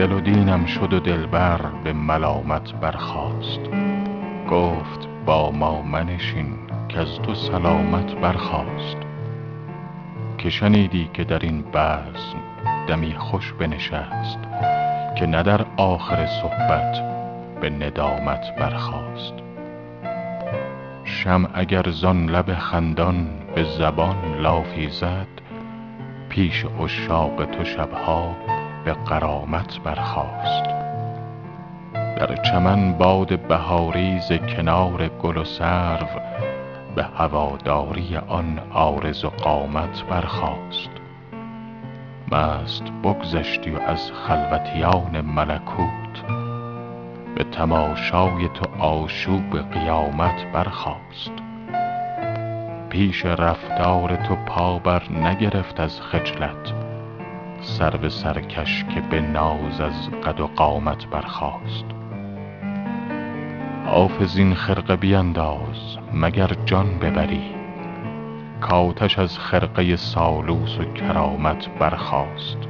دل و دینم شد و دلبر به ملامت برخاست. گفت با ما منشین کز تو سلامت برخاست. که شنیدی که در این بزم دمی خوش بنشست که نه در آخر صحبت به ندامت برخاست. شمع اگر زان لب خندان به زبان لافی زد پیش عشاق تو شبها به غرامت برخاست. در چمن باد بهاری ز کنار گل و سرو به هواداری آن عارض و قامت برخاست. مست بگذشتی و از خلوتیان ملکوت به تماشای تو آشوب قیامت برخاست. پیش رفتار تو پا برنگرفت از خجلت سرو سرکش که به ناز از قد و قامت برخاست. حافظ این خرقه بینداز مگر جان ببری؟ کآتش از خرقه سالوس و کرامت برخاست.